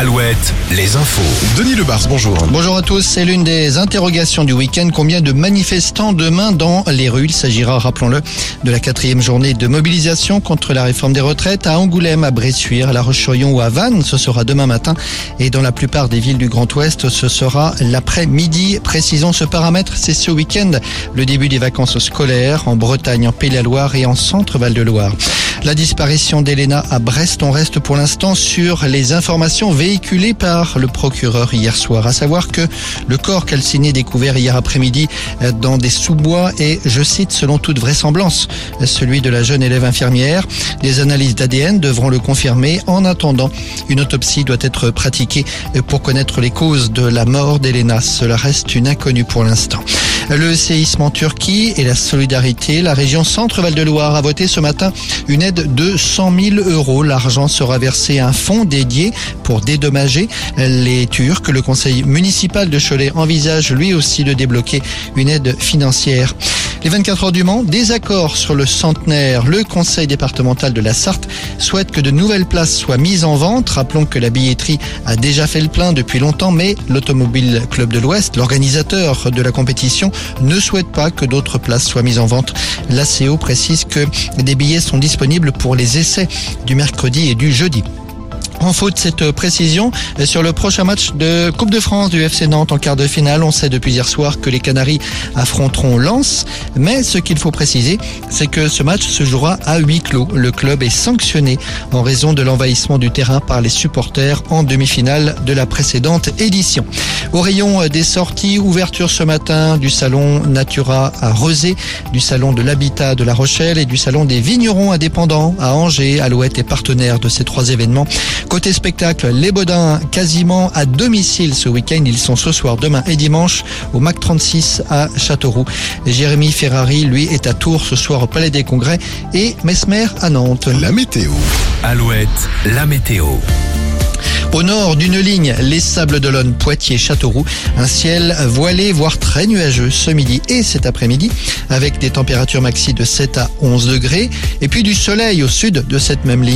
Alouette, les infos. Denis Lebars, bonjour. Bonjour à tous, c'est l'une des interrogations du week-end. Combien de manifestants demain dans les rues? Il s'agira, rappelons-le, de la quatrième journée de mobilisation contre la réforme des retraites à Angoulême, à Bressuire, à La Roche-sur-Yon ou à Vannes. Ce sera demain matin et dans la plupart des villes du Grand Ouest, ce sera l'après-midi. Précisons ce paramètre, c'est ce week-end le début des vacances scolaires en Bretagne, en Pays-la-Loire et en Centre-Val de Loire. La disparition d'Elena à Brest, on reste pour l'instant sur les informations véhiculées par le procureur hier soir, à savoir que le corps calciné découvert hier après-midi dans des sous-bois est, je cite, selon toute vraisemblance, celui de la jeune élève infirmière. Les analyses d'ADN devront le confirmer. En attendant, une autopsie doit être pratiquée pour connaître les causes de la mort d'Elena. Cela reste une inconnue pour l'instant. Le séisme en Turquie et la solidarité, la région Centre-Val de Loire a voté ce matin une aide de 100 000 euros. L'argent sera versé à un fonds dédié pour dédommager les Turcs. Le conseil municipal de Cholet envisage lui aussi de débloquer une aide financière. Les 24 heures du Mans, désaccord sur le centenaire. Le conseil départemental de la Sarthe souhaite que de nouvelles places soient mises en vente. Rappelons que la billetterie a déjà fait le plein depuis longtemps, mais l'Automobile Club de l'Ouest, l'organisateur de la compétition, ne souhaite pas que d'autres places soient mises en vente. L'ACO précise que des billets sont disponibles pour les essais du mercredi et du jeudi. En faute cette précision sur le prochain match de Coupe de France du FC Nantes en quart de finale. On sait depuis hier soir que les Canaries affronteront Lens, mais ce qu'il faut préciser, c'est que ce match se jouera à huis clos. Le club est sanctionné en raison de l'envahissement du terrain par les supporters en demi-finale de la précédente édition. Au rayon des sorties, ouverture ce matin du salon Natura à Rezé, du salon de l'habitat de La Rochelle et du salon des vignerons indépendants à Angers. Alouette est partenaire de ces trois événements. Côté spectacle, les Baudins quasiment à domicile ce week-end. Ils sont ce soir, demain et dimanche au MAC 36 à Châteauroux. Jérémy Ferrari, lui, est à Tours ce soir au Palais des Congrès et Mesmer à Nantes. La météo. Alouette, la météo. Au nord d'une ligne, les Sables d'Olonne, Poitiers, Châteauroux, un ciel voilé, voire très nuageux ce midi et cet après-midi, avec des températures maxi de 7 à 11 degrés, et puis du soleil au sud de cette même ligne.